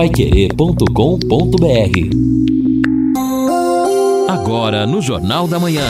paiquerê.com.br Agora no Jornal da Manhã.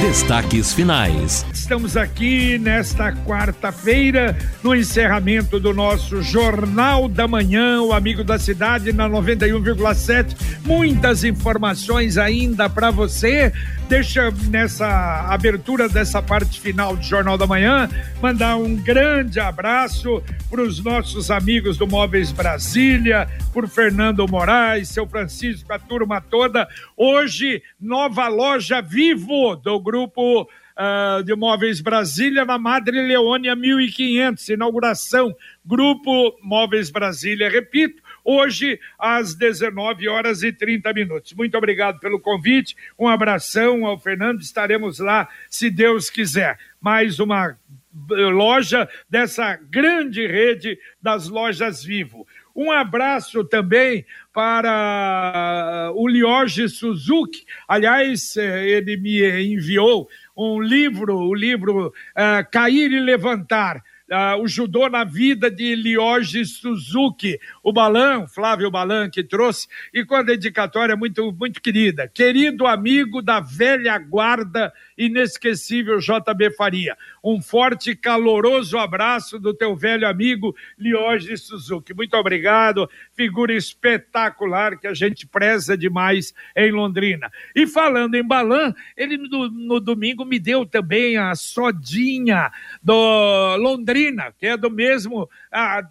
Destaques finais. Estamos aqui nesta quarta-feira, no encerramento do nosso Jornal da Manhã, o Amigo da Cidade, na 91,7. Muitas informações ainda para você. Deixa nessa abertura dessa parte final do Jornal da Manhã mandar um grande abraço para os nossos amigos do Móveis Brasília, por Fernando Moraes, seu Francisco, a turma toda. Hoje, nova loja Vivo do grupo uh, de Móveis Brasília na Madre Leônia 1500, inauguração. Grupo Móveis Brasília, repito, hoje às 19 horas e 30 minutos. Muito obrigado pelo convite, um abração ao Fernando, estaremos lá se Deus quiser. Mais uma eh, loja dessa grande rede das lojas Vivo. Um abraço também para o Lioge Suzuki. Aliás, eh, ele me enviou um livro, o livro uh, Cair e Levantar uh, o judô na vida de Lioji Suzuki, o Balan, Flávio Balan, que trouxe, e com a dedicatória muito, muito querida. Querido amigo da velha guarda, inesquecível JB Faria. Um forte e caloroso abraço do teu velho amigo Lioji Suzuki. Muito obrigado, figura espetacular que a gente preza demais em Londrina. E falando em Balan, ele no, no domingo me deu também a sodinha do Londrina que é do mesmo,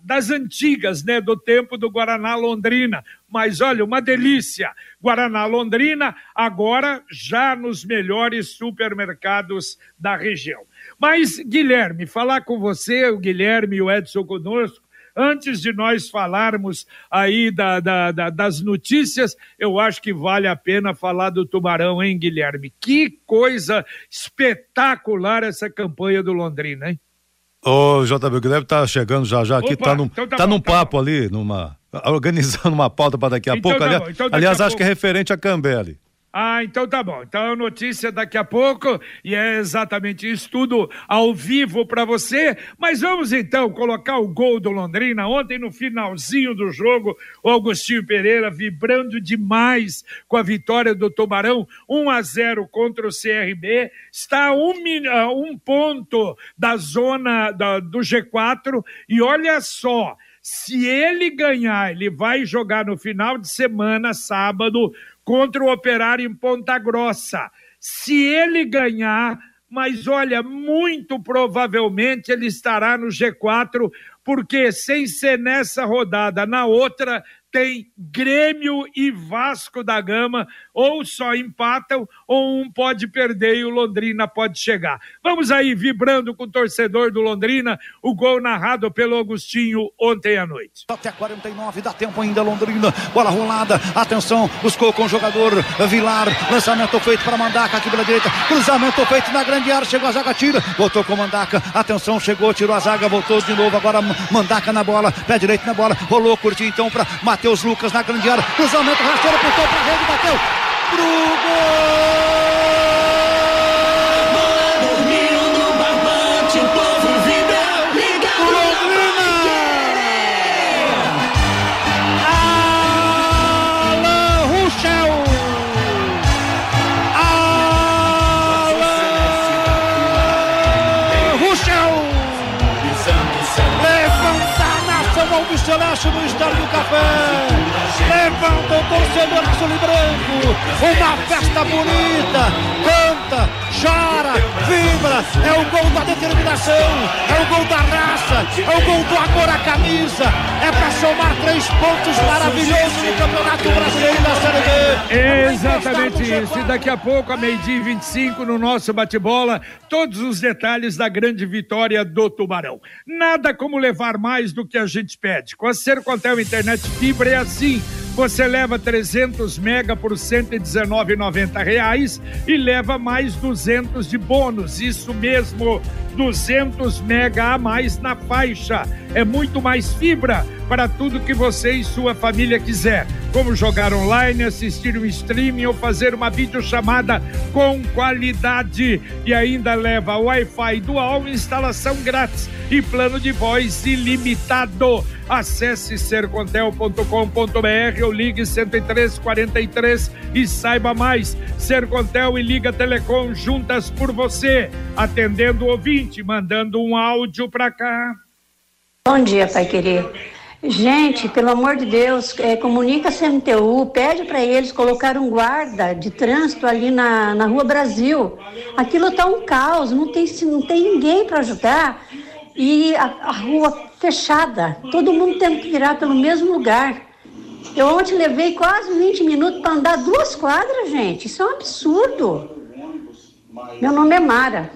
das antigas, né, do tempo do Guaraná Londrina. Mas olha, uma delícia. Guaraná Londrina, agora já nos melhores supermercados da região. Mas, Guilherme, falar com você, o Guilherme e o Edson conosco, antes de nós falarmos aí da, da, da, das notícias, eu acho que vale a pena falar do Tubarão, hein, Guilherme? Que coisa espetacular essa campanha do Londrina, hein? Ô, JB Guilherme tá chegando já já aqui, Opa, tá num, então tá, tá bom, num tá papo bom. ali, numa, organizando uma pauta para daqui a então pouco. Tá aliás, então aliás acho pouco... que é referente a Cambele. Ah, então tá bom. Então notícia daqui a pouco e é exatamente isso tudo ao vivo para você. Mas vamos então colocar o gol do Londrina. Ontem no finalzinho do jogo, o Augustinho Pereira vibrando demais com a vitória do Tubarão, 1 a 0 contra o CRB. Está a um, um ponto da zona da, do G4 e olha só. Se ele ganhar, ele vai jogar no final de semana, sábado, contra o Operário em Ponta Grossa. Se ele ganhar, mas olha, muito provavelmente ele estará no G4, porque sem ser nessa rodada, na outra, tem Grêmio e Vasco da Gama, ou só empatam, ou um pode perder e o Londrina pode chegar. Vamos aí, vibrando com o torcedor do Londrina, o gol narrado pelo Agostinho ontem à noite. Até 49, dá tempo ainda, Londrina, bola rolada, atenção, buscou com o jogador Vilar, lançamento feito para Mandaca aqui pela direita, cruzamento feito na grande área, chegou a zaga, tira, voltou com Mandaca, atenção, chegou, tirou a zaga, voltou de novo, agora Mandaca na bola, pé direito na bola, rolou, curtiu então para Matheus Lucas na grande área. Cruzamento rasteiro, pintou para a rede, bateu. Pro gol! Celeste no Estádio do Café. Levanta o torcedor azul e branco. Uma festa bonita. Canta, chora, vibra. É o gol da determinação. É o gol da raça. É o gol do amor à camisa. É para somar três pontos maravilhosos no Campeonato Brasileiro da Série B. Exatamente isso. E daqui a pouco, a meio-dia e 25, no nosso bate-bola, todos os detalhes da grande vitória do Tubarão. Nada como levar mais do que a gente pede. Com a Sercontel Internet Fibra é assim. Você leva 300 mega por 119,90 reais e leva mais 200 de bônus. Isso mesmo, 200 mega a mais na faixa. É muito mais fibra para tudo que você e sua família quiser, como jogar online, assistir um streaming ou fazer uma videochamada com qualidade. E ainda leva Wi-Fi dual, instalação grátis e plano de voz ilimitado. Acesse sercontel.com.br ou ligue 10343 e saiba mais. Sercontel e Liga Telecom juntas por você, atendendo o ouvinte, mandando um áudio para cá. Bom dia, Pai querer. Gente, pelo amor de Deus, é, comunica a CMTU, pede para eles colocar um guarda de trânsito ali na, na Rua Brasil. Aquilo está um caos, não tem, não tem ninguém para ajudar. E a, a, rua fechada, todo mundo tendo que virar pelo mesmo lugar. Eu ontem levei quase 20 minutos para andar duas quadras, gente. Isso é um absurdo. Meu nome é Mara,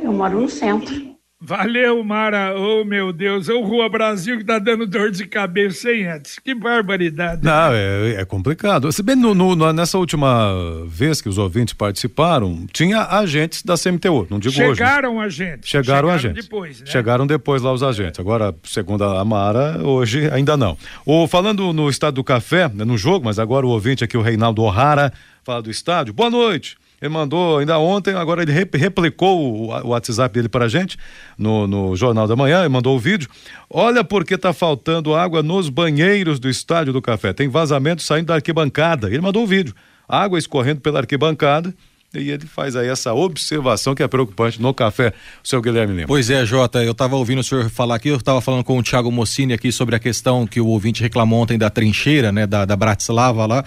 eu moro no centro. Valeu, Mara. Oh, meu Deus. O Rua Brasil que tá dando dor de cabeça, hein, Edson? Que barbaridade. Não, é, é complicado. Se bem no, no, nessa última vez que os ouvintes participaram, tinha agentes da CMTU, não digo Chegaram hoje. Chegaram agentes. Chegaram, Chegaram agentes. depois, né? Chegaram depois lá os agentes. Agora, segundo a Mara, hoje ainda não. O, falando no estado do café, né, no jogo, mas agora o ouvinte aqui, o Reinaldo O'Hara, fala do estádio. Boa noite. Ele mandou ainda ontem, agora ele replicou o, WhatsApp dele para a gente no, no Jornal da Manhã, ele mandou o vídeo. Olha porque está faltando água nos banheiros do Estádio do Café. Tem vazamento saindo da arquibancada. Ele mandou o vídeo. Água escorrendo pela arquibancada. E ele faz aí essa observação que é preocupante no café, o seu Guilherme Lima. Pois é, Jota, eu estava ouvindo o senhor falar aqui, eu estava falando com o Thiago Mossini aqui sobre a questão que o ouvinte reclamou ontem da trincheira, né, da, da Bratislava lá.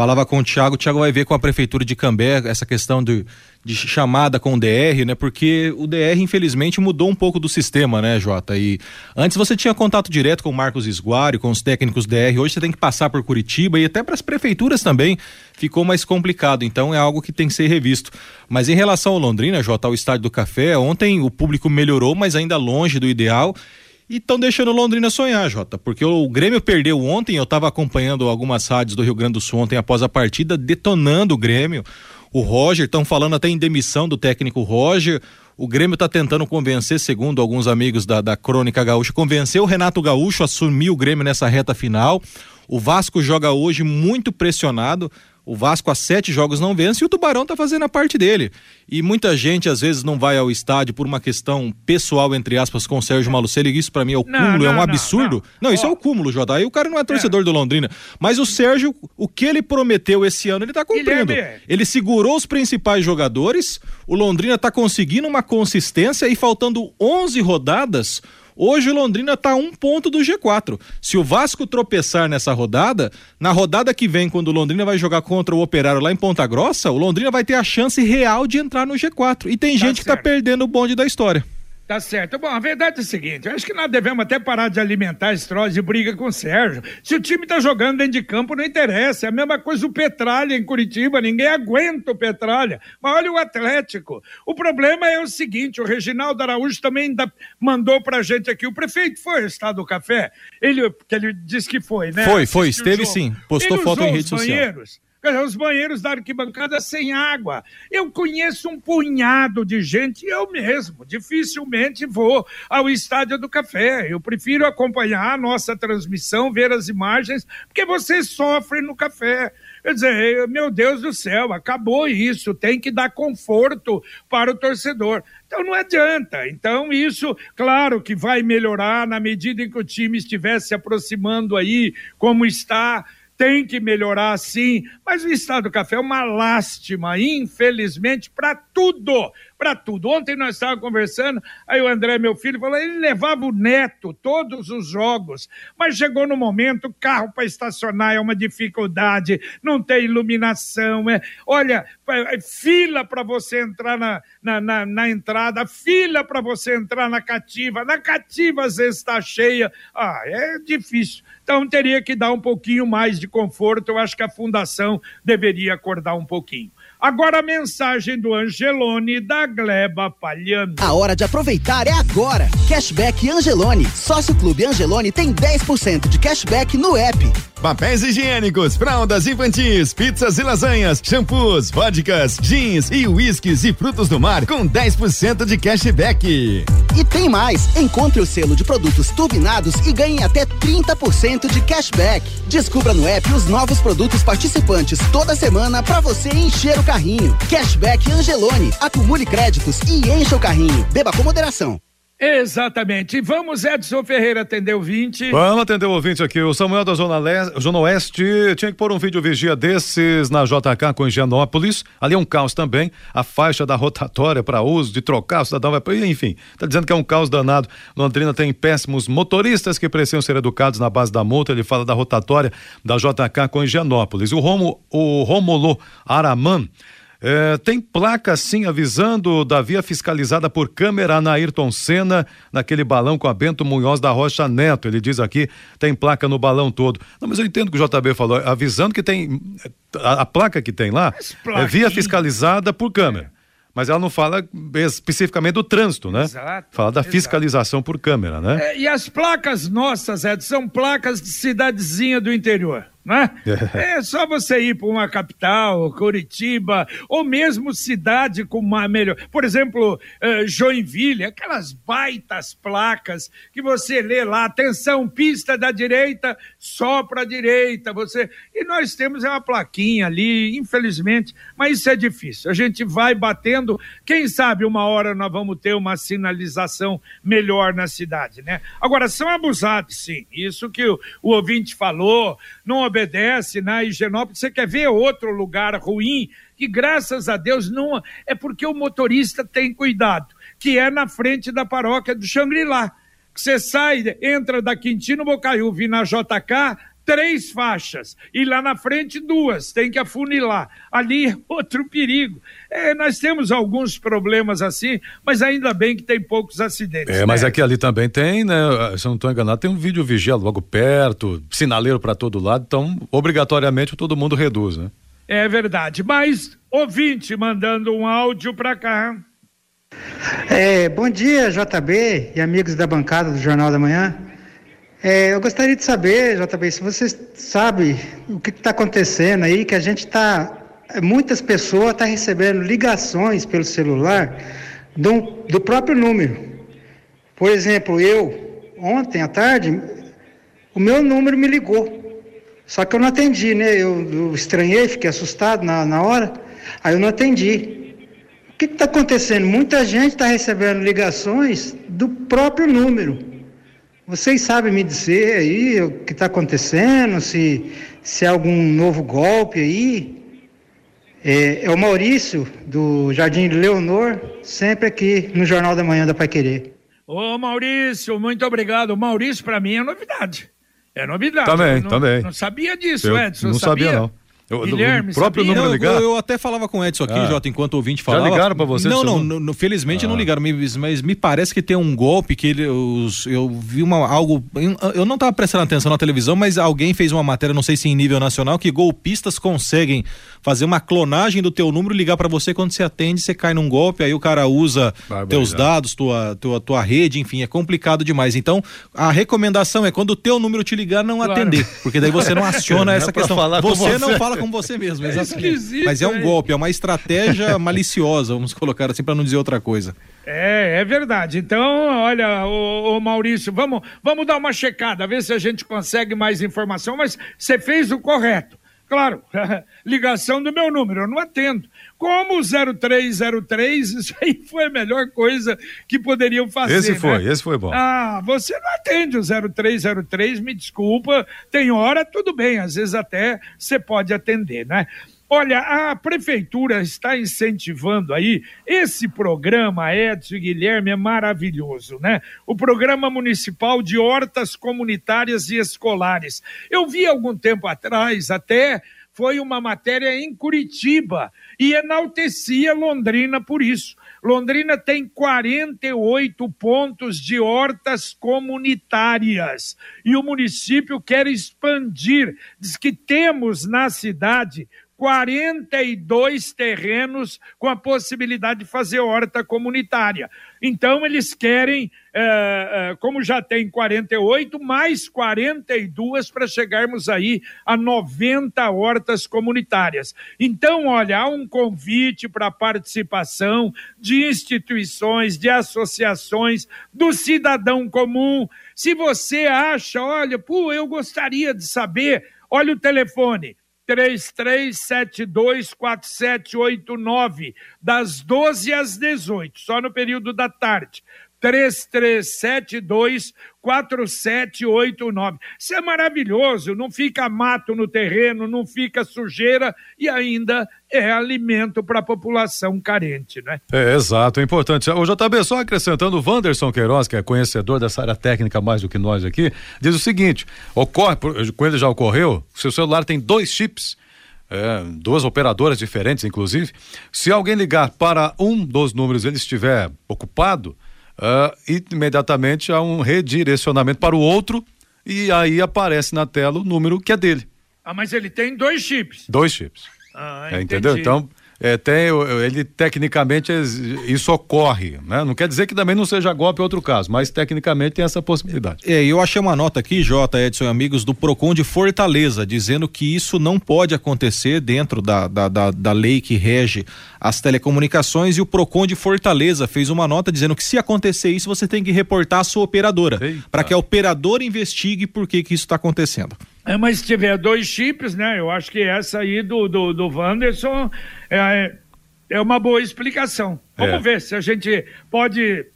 Falava com o Thiago, o Thiago vai ver com a prefeitura de Cambé essa questão de, de chamada com o DR, né? Porque o DR, infelizmente, mudou um pouco do sistema, né, Jota? E antes você tinha contato direto com o Marcos Esguari, com os técnicos DR, hoje você tem que passar por Curitiba e até para as prefeituras também ficou mais complicado. Então é algo que tem que ser revisto. Mas em relação ao Londrina, Jota, ao Estádio do Café, ontem o público melhorou, mas ainda longe do ideal. E estão deixando Londrina sonhar, Jota, porque o Grêmio perdeu ontem, eu estava acompanhando algumas rádios do Rio Grande do Sul ontem após a partida, detonando o Grêmio. O Roger, estão falando até em demissão do técnico Roger. O Grêmio está tentando convencer, segundo alguns amigos da, da Crônica Gaúcha, convencer o Renato Gaúcho a assumir o Grêmio nessa reta final. O Vasco joga hoje muito pressionado. O Vasco há sete jogos não vence e o Tubarão tá fazendo a parte dele. E muita gente às vezes não vai ao estádio por uma questão pessoal, entre aspas, com o Sérgio Malucelli. Isso para mim é o cúmulo, não, é um absurdo. Não, não isso oh. é o cúmulo, Jota. Aí o cara não é torcedor é. do Londrina. Mas o Sérgio, o que ele prometeu esse ano, ele tá cumprindo. Ele segurou os principais jogadores, o Londrina tá conseguindo uma consistência e faltando 11 rodadas Hoje o Londrina está a um ponto do G4. Se o Vasco tropeçar nessa rodada, na rodada que vem, quando o Londrina vai jogar contra o Operário lá em Ponta Grossa, o Londrina vai ter a chance real de entrar no G4. E tem tá gente certo. que está perdendo o bonde da história. Tá certo. Bom, a verdade é a seguinte: eu acho que nós devemos até parar de alimentar esse troço de briga com o Sérgio. Se o time tá jogando dentro de campo, não interessa. É a mesma coisa o Petralha em Curitiba. Ninguém aguenta o Petralha. Mas olha o Atlético. O problema é o seguinte: o Reginaldo Araújo também mandou pra gente aqui. O prefeito foi ao Estado do Café. Ele, que ele disse que foi, né? Foi, foi, esteve sim. Postou ele foto em rede social. Os banheiros da arquibancada sem água. Eu conheço um punhado de gente, eu mesmo, dificilmente vou ao Estádio do Café. Eu prefiro acompanhar a nossa transmissão, ver as imagens, porque você sofre no café. Quer dizer, meu Deus do céu, acabou isso, tem que dar conforto para o torcedor. Então não adianta. Então isso, claro que vai melhorar na medida em que o time estiver se aproximando aí, como está tem que melhorar sim, mas o Estado do Café é uma lástima, infelizmente, para tudo para tudo. Ontem nós estávamos conversando, aí o André, meu filho, falou: ele levava o neto todos os jogos, mas chegou no momento, carro para estacionar é uma dificuldade, não tem iluminação, é, olha, é, fila para você entrar na, na, na, na entrada, fila para você entrar na cativa, na cativa às vezes está cheia, ah, é difícil. Então teria que dar um pouquinho mais de conforto, eu acho que a fundação deveria acordar um pouquinho. Agora a mensagem do Angelone da Gleba Palhano. A hora de aproveitar é agora. Cashback Angelone. Sócio Clube Angelone tem 10% de cashback no app. Papéis higiênicos, fraldas infantis, pizzas e lasanhas, shampoos, vodkas, jeans e uísques e frutos do mar com 10% de cashback. E tem mais! Encontre o selo de produtos turbinados e ganhe até 30% de cashback. Descubra no app os novos produtos participantes toda semana para você encher o carrinho. Cashback Angelone. Acumule créditos e encha o carrinho. Beba com moderação. Exatamente. Vamos, Edson Ferreira, atender o 20. Vamos atender o ouvinte aqui. O Samuel da Zona, Leste, Zona Oeste tinha que pôr um vídeo vigia desses na JK com Higienópolis. Ali é um caos também. A faixa da rotatória para uso, de trocar, o cidadão vai. Enfim, tá dizendo que é um caos danado. Londrina tem péssimos motoristas que precisam ser educados na base da multa. Ele fala da rotatória da JK com Higienópolis. O, Romo, o Romulo Araman. É, tem placa sim avisando da via fiscalizada por câmera na Ayrton Senna, naquele balão com a Bento Munhoz da Rocha Neto. Ele diz aqui, tem placa no balão todo. Não, mas eu entendo o que o JB falou, avisando que tem. A, a placa que tem lá é via fiscalizada por câmera. Mas ela não fala especificamente do trânsito, né? Exato. Fala da exato. fiscalização por câmera, né? É, e as placas nossas, Ed, são placas de cidadezinha do interior né? É só você ir para uma capital, Curitiba, ou mesmo cidade com uma melhor. Por exemplo, uh, Joinville, aquelas baitas placas que você lê lá, atenção, pista da direita, só para a direita. Você... E nós temos uma plaquinha ali, infelizmente, mas isso é difícil. A gente vai batendo, quem sabe uma hora nós vamos ter uma sinalização melhor na cidade, né? Agora, são abusados, sim. Isso que o, o ouvinte falou, não obedece na Higienópolis, você quer ver outro lugar ruim, que graças a Deus não. É porque o motorista tem cuidado, que é na frente da paróquia do Xangri-Lá. Você sai, entra da Quintino Bocaiúva e na JK, três faixas e lá na frente duas, tem que afunilar. Ali é outro perigo. É, nós temos alguns problemas assim, mas ainda bem que tem poucos acidentes. É, né? mas aqui ali também tem, né? Se eu não estou enganado, tem um vídeo vigia logo perto, sinaleiro para todo lado, então obrigatoriamente todo mundo reduz, né? É verdade, mas ouvinte mandando um áudio para cá. É, bom dia, JB e amigos da bancada do Jornal da Manhã. É, eu gostaria de saber, JB, se você sabe o que está acontecendo aí, que a gente está. Muitas pessoas estão tá recebendo ligações pelo celular do, do próprio número. Por exemplo, eu, ontem à tarde, o meu número me ligou. Só que eu não atendi, né? Eu, eu estranhei, fiquei assustado na, na hora, aí eu não atendi. O que está acontecendo? Muita gente está recebendo ligações do próprio número. Vocês sabem me dizer aí o que está acontecendo, se, se há algum novo golpe aí? É, é, o Maurício, do Jardim Leonor, sempre aqui no Jornal da Manhã da Pai Querer. Ô Maurício, muito obrigado. Maurício, para mim, é novidade. É novidade. Também, não, também. Não sabia disso, Eu Edson. Não sabia, sabia não. Eu, Guilherme, o próprio sabia? número ligar? Eu, eu, até falava com o Edson aqui, ah. Jota, enquanto o ouvinte falava. Já ligaram para você? Não, não, não, felizmente ah. não ligaram, mas, mas, me parece que tem um golpe que ele, os, eu vi uma, algo, eu não estava prestando atenção na televisão, mas alguém fez uma matéria, não sei se em nível nacional, que golpistas conseguem fazer uma clonagem do teu número e ligar para você quando você atende, você cai num golpe, aí o cara usa teus dados, tua, tua, tua rede, enfim, é complicado demais. Então, a recomendação é quando o teu número te ligar, não claro. atender, porque daí você não aciona essa questão. Você, você não fala com você mesmo, é exatamente. Mas é um golpe, é uma estratégia maliciosa, vamos colocar assim para não dizer outra coisa. É, é verdade. Então, olha, o, Maurício, vamos, vamos dar uma checada, ver se a gente consegue mais informação, mas você fez o correto. Claro, ligação do meu número, eu não atendo. Como 0303, isso aí foi a melhor coisa que poderiam fazer. Esse né? foi, esse foi bom. Ah, você não atende o 0303, me desculpa. Tem hora, tudo bem, às vezes até você pode atender, né? Olha, a prefeitura está incentivando aí esse programa, Edson e Guilherme, é maravilhoso, né? O programa municipal de hortas comunitárias e escolares. Eu vi algum tempo atrás, até foi uma matéria em Curitiba e enaltecia Londrina por isso. Londrina tem 48 pontos de hortas comunitárias e o município quer expandir. Diz que temos na cidade 42 terrenos com a possibilidade de fazer horta comunitária. Então, eles querem, é, é, como já tem 48, mais 42 para chegarmos aí a 90 hortas comunitárias. Então, olha, há um convite para a participação de instituições, de associações, do cidadão comum. Se você acha, olha, pô, eu gostaria de saber, olha o telefone 33724789, das 12 às 18, só no período da tarde. 3372 4789. Isso é maravilhoso, não fica mato no terreno, não fica sujeira e ainda é alimento para a população carente, né? É, exato, é importante. O JB, só acrescentando, o Wanderson Queiroz, que é conhecedor dessa área técnica mais do que nós aqui, diz o seguinte: ocorre, com ele já ocorreu, seu celular tem dois chips. É, duas operadoras diferentes, inclusive. Se alguém ligar para um dos números ele estiver ocupado, uh, imediatamente há um redirecionamento para o outro e aí aparece na tela o número que é dele. Ah, mas ele tem dois chips. Dois chips. Ah, é, entendeu? Então, é, tem, ele tecnicamente isso ocorre, né? Não quer dizer que também não seja golpe outro caso, mas tecnicamente tem essa possibilidade. É, eu achei uma nota aqui, J. Edson e amigos, do Procon de Fortaleza, dizendo que isso não pode acontecer dentro da, da, da, da lei que rege as telecomunicações e o Procon de Fortaleza fez uma nota dizendo que se acontecer isso, você tem que reportar a sua operadora, para que a operadora investigue por que que isso está acontecendo. É, mas se tiver dois chips, né? Eu acho que essa aí do, do, do Wanderson é, é uma boa explicação. Vamos é. ver se a gente pode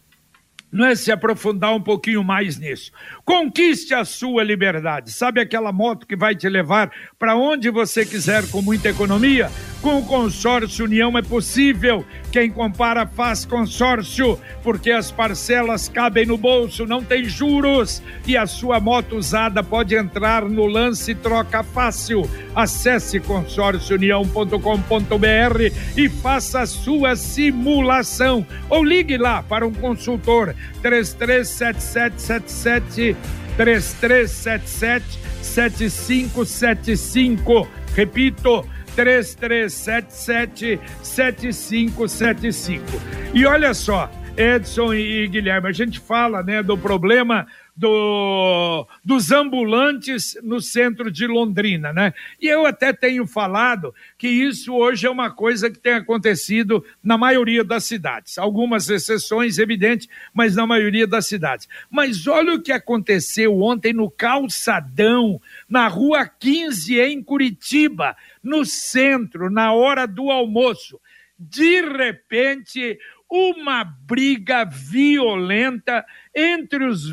não é se aprofundar um pouquinho mais nisso. Conquiste a sua liberdade. Sabe aquela moto que vai te levar para onde você quiser com muita economia? Com o consórcio União é possível. Quem compara faz consórcio, porque as parcelas cabem no bolso, não tem juros e a sua moto usada pode entrar no lance troca fácil. Acesse consórciounião.com.br e faça a sua simulação ou ligue lá para um consultor 337777 3377 7575. Repito, 3377 7575. E olha só, Edson e Guilherme, a gente fala, né, do problema do, dos ambulantes no centro de Londrina, né? E eu até tenho falado que isso hoje é uma coisa que tem acontecido na maioria das cidades. Algumas exceções, evidente, mas na maioria das cidades. Mas olha o que aconteceu ontem no Calçadão, na Rua 15, em Curitiba, no centro, na hora do almoço. De repente, uma briga violenta entre os,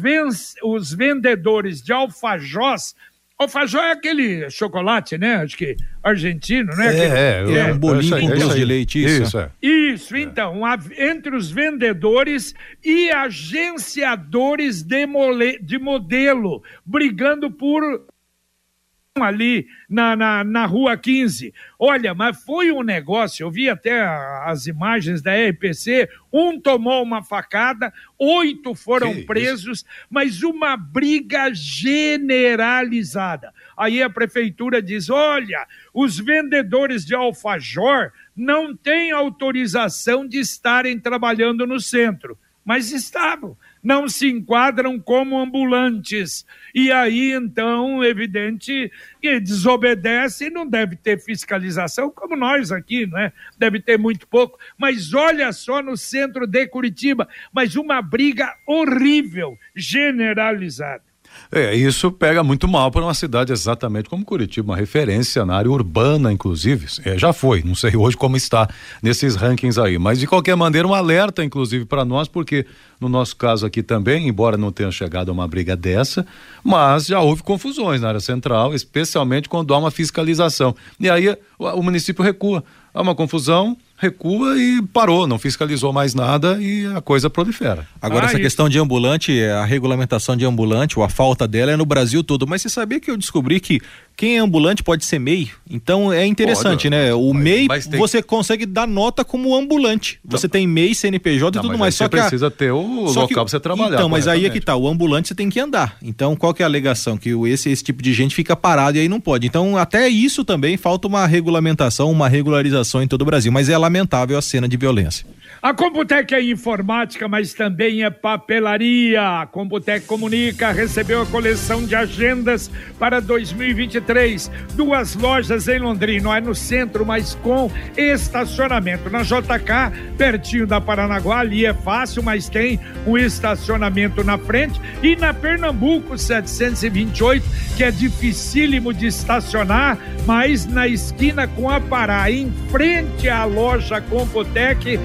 os vendedores de alfajós. Alfajó é aquele chocolate, né? Acho que argentino, né? É, aquele, é, é um bolinho com doce de leite, isso. Isso, é. isso então, entre os vendedores e agenciadores de, mole, de modelo, brigando por ali na, na, na rua 15. Olha, mas foi um negócio, eu vi até as imagens da RPC, um tomou uma facada, oito foram que presos, isso? mas uma briga generalizada. Aí a prefeitura diz: olha, os vendedores de alfajor não têm autorização de estarem trabalhando no centro, mas estavam não se enquadram como ambulantes. E aí, então, evidente que desobedece e não deve ter fiscalização, como nós aqui, não é? Deve ter muito pouco. Mas olha só no centro de Curitiba, mas uma briga horrível, generalizada. É, isso pega muito mal para uma cidade exatamente como Curitiba, uma referência na área urbana, inclusive. É, já foi, não sei hoje como está nesses rankings aí, mas de qualquer maneira um alerta, inclusive, para nós, porque no nosso caso aqui também, embora não tenha chegado a uma briga dessa, mas já houve confusões na área central, especialmente quando há uma fiscalização. E aí o, o município recua. Há uma confusão, recua e parou, não fiscalizou mais nada e a coisa prolifera. Agora, ah, essa questão de ambulante, a regulamentação de ambulante, ou a falta dela é no Brasil todo. Mas você sabia que eu descobri que quem é ambulante pode ser MEI? Então é interessante, pode, né? O mas, MEI mas tem... você consegue dar nota como ambulante. Você tem MEI, CNPJ e tudo mais. Só que precisa a... ter o só local para você trabalhar. Então, mas aí é que tá. O ambulante você tem que andar. Então, qual que é a alegação? Que esse, esse tipo de gente fica parado e aí não pode. Então, até isso também falta uma regulamentação, uma regularização em todo o Brasil. Mas é lamentável a cena de violência. A Computec é informática, mas também é papelaria. A Computec Comunica recebeu a coleção de agendas para 2023. Duas lojas em Londrina, é no centro, mas com estacionamento. Na JK, pertinho da Paranaguá, ali é fácil, mas tem um estacionamento na frente. E na Pernambuco 728, que é dificílimo de estacionar, mas na esquina com a Pará, em frente à loja Computec,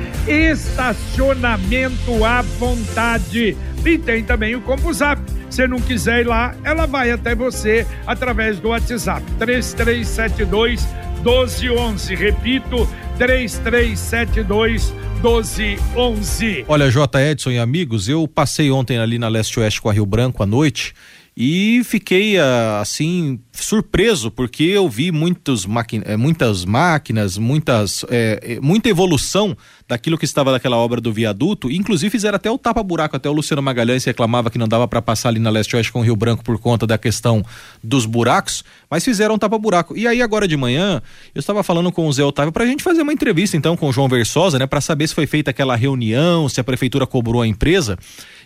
estacionamento à vontade. E tem também o CompuZap. Se não quiser ir lá, ela vai até você através do WhatsApp 3372 1211. Repito, 3372 1211. Olha, J. Edson e amigos, eu passei ontem ali na Leste Oeste com a Rio Branco à noite e fiquei ah, assim surpreso porque eu vi muitos eh, muitas máquinas, muitas é, muita evolução daquilo que estava daquela obra do viaduto. Inclusive fizeram até o tapa buraco, até o Luciano Magalhães reclamava que não dava para passar ali na Leste Oeste com o Rio Branco por conta da questão dos buracos, mas fizeram um tapa buraco. E aí agora de manhã eu estava falando com o Zé Otávio para a gente fazer uma entrevista então com o João Versosa, né, para saber se foi feita aquela reunião, se a prefeitura cobrou a empresa.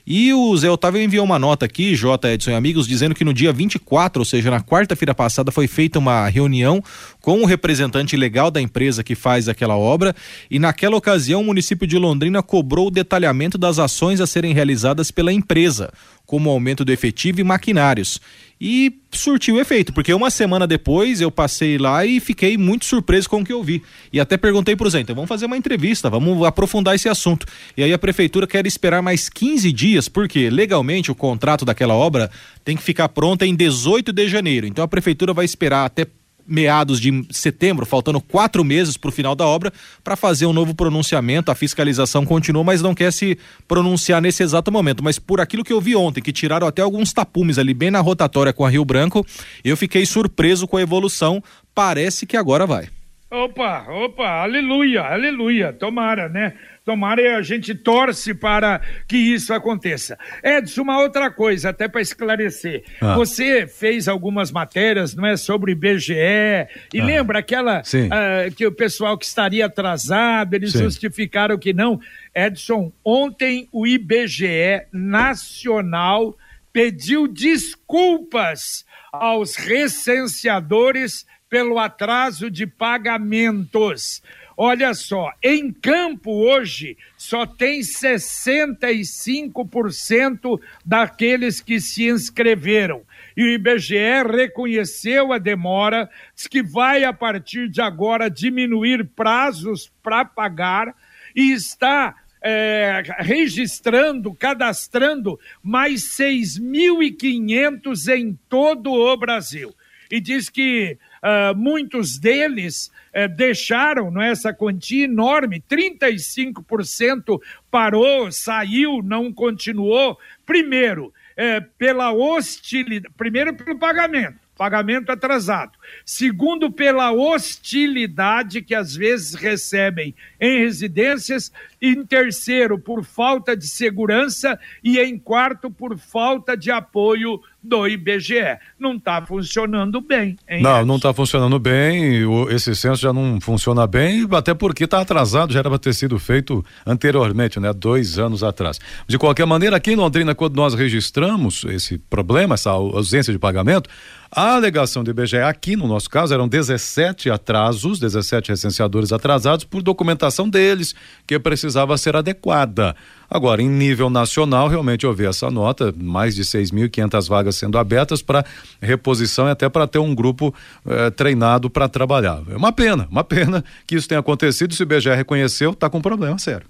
E o Zé Otávio enviou uma nota aqui, J. Edson e amigos, dizendo que no dia 24, ou seja, na quarta-feira passada, foi feita uma reunião com o representante legal da empresa que faz aquela obra e naquela ocasião o município de Londrina cobrou o detalhamento das ações a serem realizadas pela empresa, como aumento do efetivo e maquinários e surtiu efeito, porque uma semana depois eu passei lá e fiquei muito surpreso com o que eu vi. E até perguntei para o Zé, então vamos fazer uma entrevista, vamos aprofundar esse assunto. E aí a prefeitura quer esperar mais 15 dias, porque legalmente o contrato daquela obra tem que ficar pronto em 18 de janeiro. Então a prefeitura vai esperar até meados de setembro, faltando quatro meses para o final da obra, para fazer um novo pronunciamento. A fiscalização continua, mas não quer se pronunciar nesse exato momento. Mas por aquilo que eu vi ontem, que tiraram até alguns tapumes ali bem na rotatória com a Rio Branco, eu fiquei surpreso com a evolução. Parece que agora vai. Opa, opa, aleluia, aleluia, tomara, né? Tomara e a gente torce para que isso aconteça. Edson, uma outra coisa, até para esclarecer. Ah. Você fez algumas matérias, não é, sobre IBGE, e ah. lembra aquela uh, que o pessoal que estaria atrasado, eles Sim. justificaram que não. Edson, ontem o IBGE Nacional pediu desculpas aos recenseadores pelo atraso de pagamentos. Olha só, em campo hoje só tem 65% daqueles que se inscreveram. E o IBGE reconheceu a demora, diz que vai a partir de agora diminuir prazos para pagar e está é, registrando, cadastrando mais 6.500 em todo o Brasil. E diz que uh, muitos deles uh, deixaram não é, essa quantia enorme, 35% parou, saiu, não continuou. Primeiro, uh, pela hostilidade, primeiro pelo pagamento, pagamento atrasado. Segundo, pela hostilidade que às vezes recebem em residências. Em terceiro, por falta de segurança. E em quarto, por falta de apoio do IBGE. Não está funcionando bem. Hein, não, Edson? não está funcionando bem. esse censo já não funciona bem, até porque está atrasado, já era para ter sido feito anteriormente, né? Dois anos atrás. De qualquer maneira, aqui em Londrina, quando nós registramos esse problema, essa ausência de pagamento, a alegação do IBGE aqui, no nosso caso, eram 17 atrasos, 17 recenseadores atrasados por documentação deles, que precisava ser adequada. Agora, em nível nacional, realmente eu vi essa nota, mais de 6.500 vagas sendo abertas para reposição e até para ter um grupo eh, treinado para trabalhar. É uma pena, uma pena que isso tenha acontecido. Se o IBGE reconheceu, está com problema sério.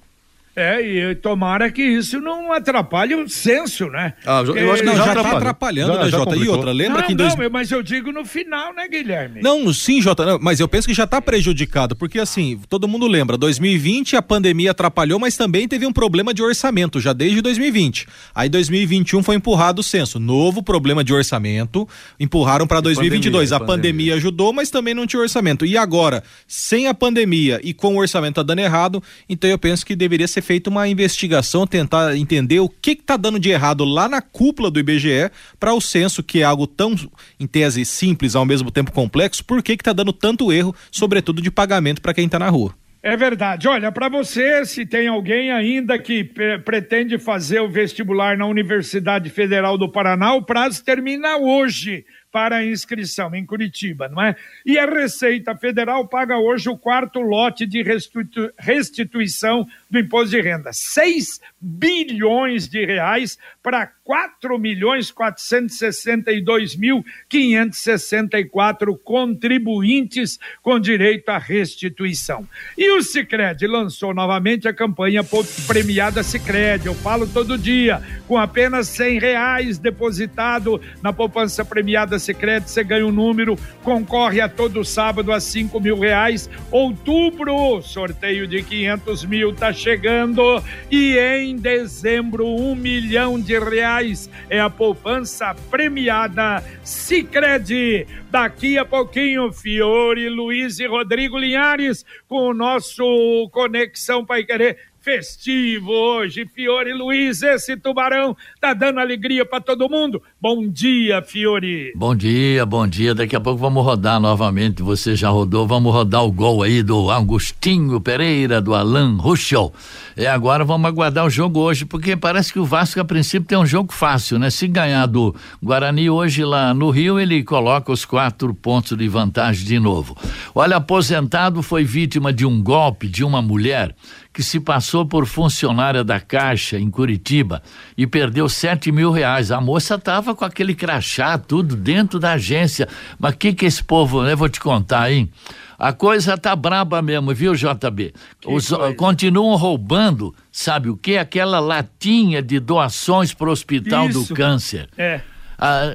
É, e tomara que isso não atrapalhe o censo, né? Ah, eu acho que não, já, está atrapalhando, já, né, Jota? E outra, lembra não, que em dois... Não, mas eu digo no final, né, Guilherme? Não, sim, Jota, mas eu penso que já está prejudicado, porque assim, todo mundo lembra, 2020 a pandemia atrapalhou, mas também teve um problema de orçamento, já desde 2020. Aí 2021 foi empurrado o censo, novo problema de orçamento, empurraram para 2022. Pandemia, a pandemia. pandemia ajudou, mas também não tinha orçamento. E agora, sem a pandemia e com o orçamento tá dando errado, então eu penso que deveria ser ser feita uma investigação, tentar entender o que está dando de errado lá na cúpula do IBGE para o censo, que é algo tão, em tese, simples, ao mesmo tempo complexo, por que está dando tanto erro, sobretudo de pagamento para quem está na rua. É verdade. Olha, para você, se tem alguém ainda que pretende fazer o vestibular na Universidade Federal do Paraná, o prazo termina hoje para a inscrição em Curitiba, não é? E a Receita Federal paga hoje o quarto lote de restitu restituição do imposto de renda. 6 bilhões de reais para 4 milhões 462 mil 564 contribuintes com direito à restituição. E o Sicredi lançou novamente a campanha premiada Sicredi. Eu falo todo dia, com apenas 100 reais depositado na poupança premiada Sicredi, você ganha um número, concorre a todo sábado a 5 mil reais. Outubro, sorteio de 500 mil tá chegando e em dezembro um milhão de reais é a poupança premiada Sicredi. Daqui a pouquinho, Fiore, Luiz e Rodrigo Linhares com o nosso Conexão Pai Querer festivo hoje. Fiore Luiz, esse tubarão tá dando alegria para todo mundo. Bom dia, Fiore. Bom dia, bom dia. Daqui a pouco vamos rodar novamente. Você já rodou, vamos rodar o gol aí do Augustinho Pereira, do Alan Ruschel. É, agora vamos aguardar o jogo hoje, porque parece que o Vasco, a princípio, tem um jogo fácil, né? Se ganhar do Guarani hoje lá no Rio, ele coloca os quatro pontos de vantagem de novo. Olha, aposentado foi vítima de um golpe de uma mulher que se passou por funcionária da Caixa em Curitiba e perdeu sete mil reais. A moça tava com aquele crachá, tudo dentro da agência. Mas que que esse povo, eu vou te contar, hein? A coisa tá braba mesmo, viu, JB? Os, continuam roubando, sabe o que? Aquela latinha de doações para o Hospital Isso. do Câncer. É. Ah,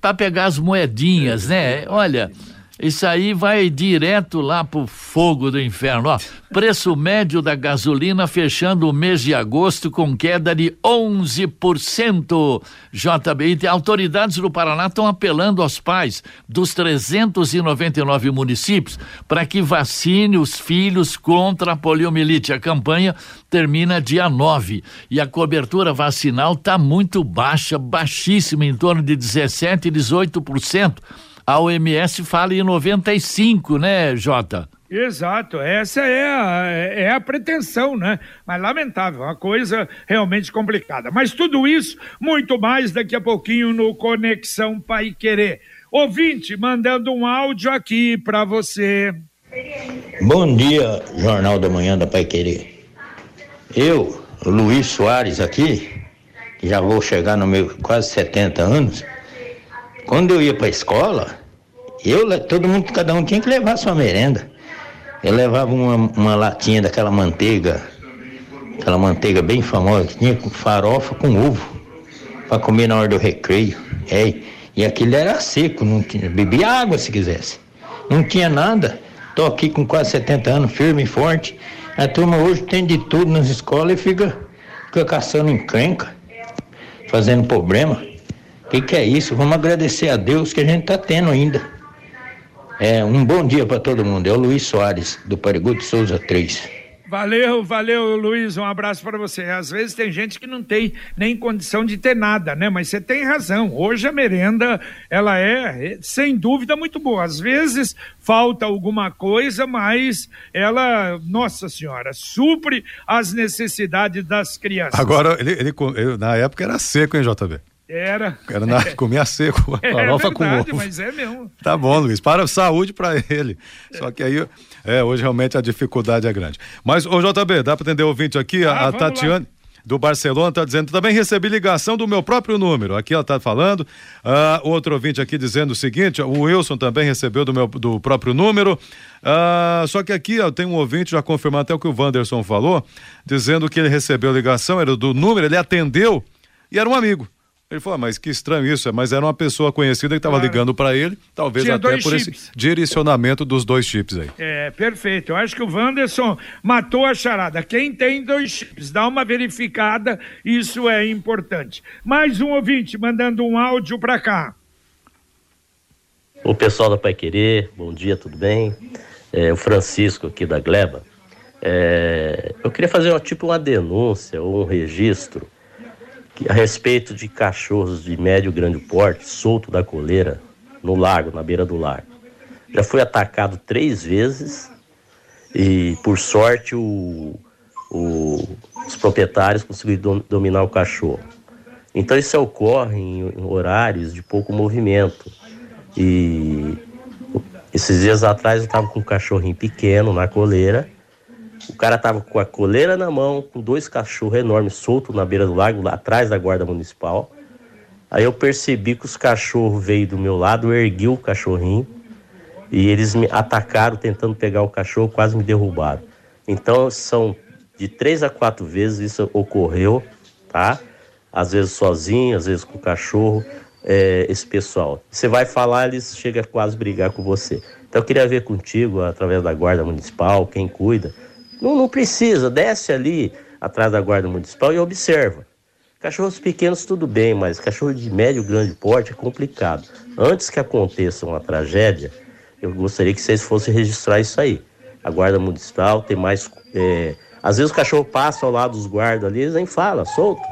para pegar as moedinhas, né? Olha, isso aí vai direto lá pro fogo do inferno. Ó, preço médio da gasolina fechando o mês de agosto com queda de 11%. JB, e autoridades do Paraná estão apelando aos pais dos 399 municípios para que vacine os filhos contra a poliomielite. A campanha termina dia 9 e a cobertura vacinal está muito baixa, baixíssima, em torno de 17 e 18%. A OMS fala em 95, né, Jota? Exato, essa é a, é a pretensão, né? Mas lamentável, uma coisa realmente complicada. Mas tudo isso, muito mais daqui a pouquinho no Conexão Pai Querer. Ouvinte, mandando um áudio aqui para você. Bom dia, Jornal da Manhã da Pai Querer. Eu, Luiz Soares aqui, já vou chegar no meu quase 70 anos. Quando eu ia para a escola, eu, todo mundo, cada um tinha que levar sua merenda. Eu levava uma, uma latinha daquela manteiga, aquela manteiga bem famosa, que tinha farofa com ovo, para comer na hora do recreio. É, e aquilo era seco, não tinha, bebia água se quisesse. Não tinha nada. Tô aqui com quase 70 anos, firme e forte. A turma hoje tem de tudo nas escolas e fica, fica caçando encrenca, fazendo problema. O que, que é isso? Vamos agradecer a Deus que a gente está tendo ainda. É, um bom dia para todo mundo. É o Luiz Soares, do Parigudo Souza 3. Valeu, valeu, Luiz. Um abraço para você. Às vezes tem gente que não tem nem condição de ter nada, né? Mas você tem razão. Hoje a merenda, ela é, sem dúvida, muito boa. Às vezes falta alguma coisa, mas ela, nossa senhora, supre as necessidades das crianças. Agora, ele, ele, ele na época era seco, hein, JB? Era. Era na, comia seco, é, farofa é verdade, com ovo. mas é mesmo. Tá bom, Luiz. Para saúde para ele. Só que aí, é, hoje realmente a dificuldade é grande. Mas, ô JB, dá para atender o ouvinte aqui? Ah, a Tatiane. Lá do Barcelona está dizendo, também recebi ligação do meu próprio número. Aqui ela está falando. Uh, outro ouvinte aqui dizendo o seguinte: o Wilson também recebeu do meu do próprio número. Uh, só que aqui ó, tem um ouvinte, já confirmando até o que o Wanderson falou, dizendo que ele recebeu ligação, era do número, ele atendeu e era um amigo. Ele falou, ah, mas que estranho isso, mas era uma pessoa conhecida que estava claro. ligando para ele, talvez Tinha até por chips. esse direcionamento dos dois chips aí. É, perfeito. Eu acho que o Wanderson matou a charada. Quem tem dois chips, dá uma verificada, isso é importante. Mais um ouvinte mandando um áudio para cá. O pessoal da Pai Querer, bom dia, tudo bem? É, o Francisco aqui da Gleba. É, eu queria fazer uma, tipo uma denúncia ou um registro a respeito de cachorros de médio e grande porte solto da coleira no lago, na beira do lago. Já foi atacado três vezes e, por sorte, o, o, os proprietários conseguiram dominar o cachorro. Então, isso ocorre em, em horários de pouco movimento. E esses dias atrás eu tava com um cachorrinho pequeno na coleira. O cara tava com a coleira na mão, com dois cachorros enormes soltos na beira do lago, lá atrás da guarda municipal. Aí eu percebi que os cachorros veio do meu lado, eu ergui o cachorrinho e eles me atacaram tentando pegar o cachorro, quase me derrubaram. Então são de três a quatro vezes isso ocorreu, tá? Às vezes sozinho, às vezes com o cachorro, é, esse pessoal. Você vai falar, eles chegam a quase brigar com você. Então eu queria ver contigo, através da guarda municipal, quem cuida. Não, não precisa, desce ali atrás da guarda municipal e observa. Cachorros pequenos tudo bem, mas cachorro de médio grande porte é complicado. Antes que aconteça uma tragédia, eu gostaria que vocês fossem registrar isso aí. A guarda municipal tem mais. É... Às vezes o cachorro passa ao lado dos guardas ali, eles nem falam, solto.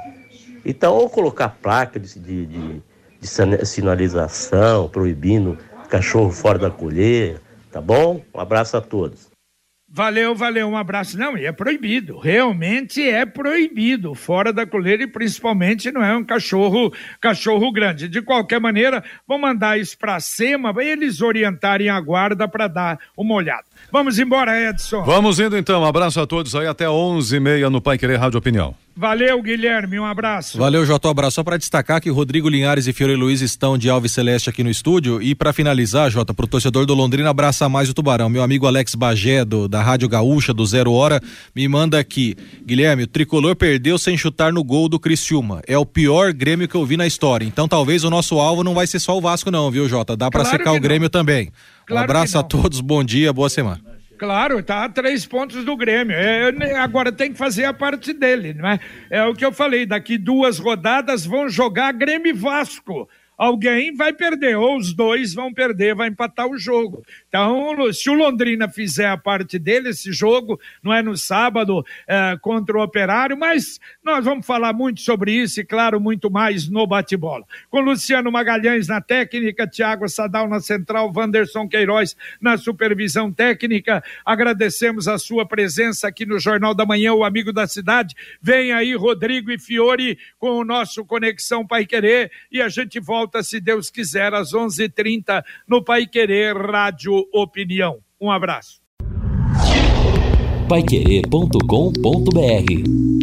Então, ou colocar placa de, de, de, de sinalização, proibindo cachorro fora da colheira, tá bom? Um abraço a todos. Valeu, valeu, um abraço. Não, e é proibido, realmente é proibido, fora da coleira e principalmente não é um cachorro, cachorro grande. De qualquer maneira, vou mandar isso para cima, eles orientarem a guarda para dar uma olhada. Vamos embora, Edson. Vamos indo então, um abraço a todos aí até onze e meia no Pai Querer Rádio Opinião. Valeu, Guilherme, um abraço. Valeu, Jota, um abraço. Só para destacar que Rodrigo Linhares e Fiore Luiz estão de Alves Celeste aqui no estúdio. E para finalizar, Jota, pro torcedor do Londrina, abraça mais o Tubarão. Meu amigo Alex Bagé, do, da Rádio Gaúcha, do Zero Hora, me manda aqui. Guilherme, o tricolor perdeu sem chutar no gol do Criciúma. É o pior Grêmio que eu vi na história. Então talvez o nosso alvo não vai ser só o Vasco, não, viu, Jota? Dá para claro secar o Grêmio também. Claro um abraço a todos, bom dia, boa semana. Claro, tá a três pontos do Grêmio. É, agora tem que fazer a parte dele, não é? É o que eu falei, daqui duas rodadas vão jogar Grêmio e Vasco alguém vai perder, ou os dois vão perder, vai empatar o jogo. Então, se o Londrina fizer a parte dele, esse jogo não é no sábado é, contra o Operário, mas nós vamos falar muito sobre isso e, claro, muito mais no bate-bola. Com Luciano Magalhães na técnica, Tiago Sadal na central, Wanderson Queiroz na supervisão técnica. Agradecemos a sua presença aqui no Jornal da Manhã, o amigo da cidade. Vem aí Rodrigo e Fiore com o nosso Conexão Pai Querer e a gente volta volta, se Deus quiser, às 11:30 h 30 no Pai Querer Rádio Opinião. Um abraço. Paiquerê.com.br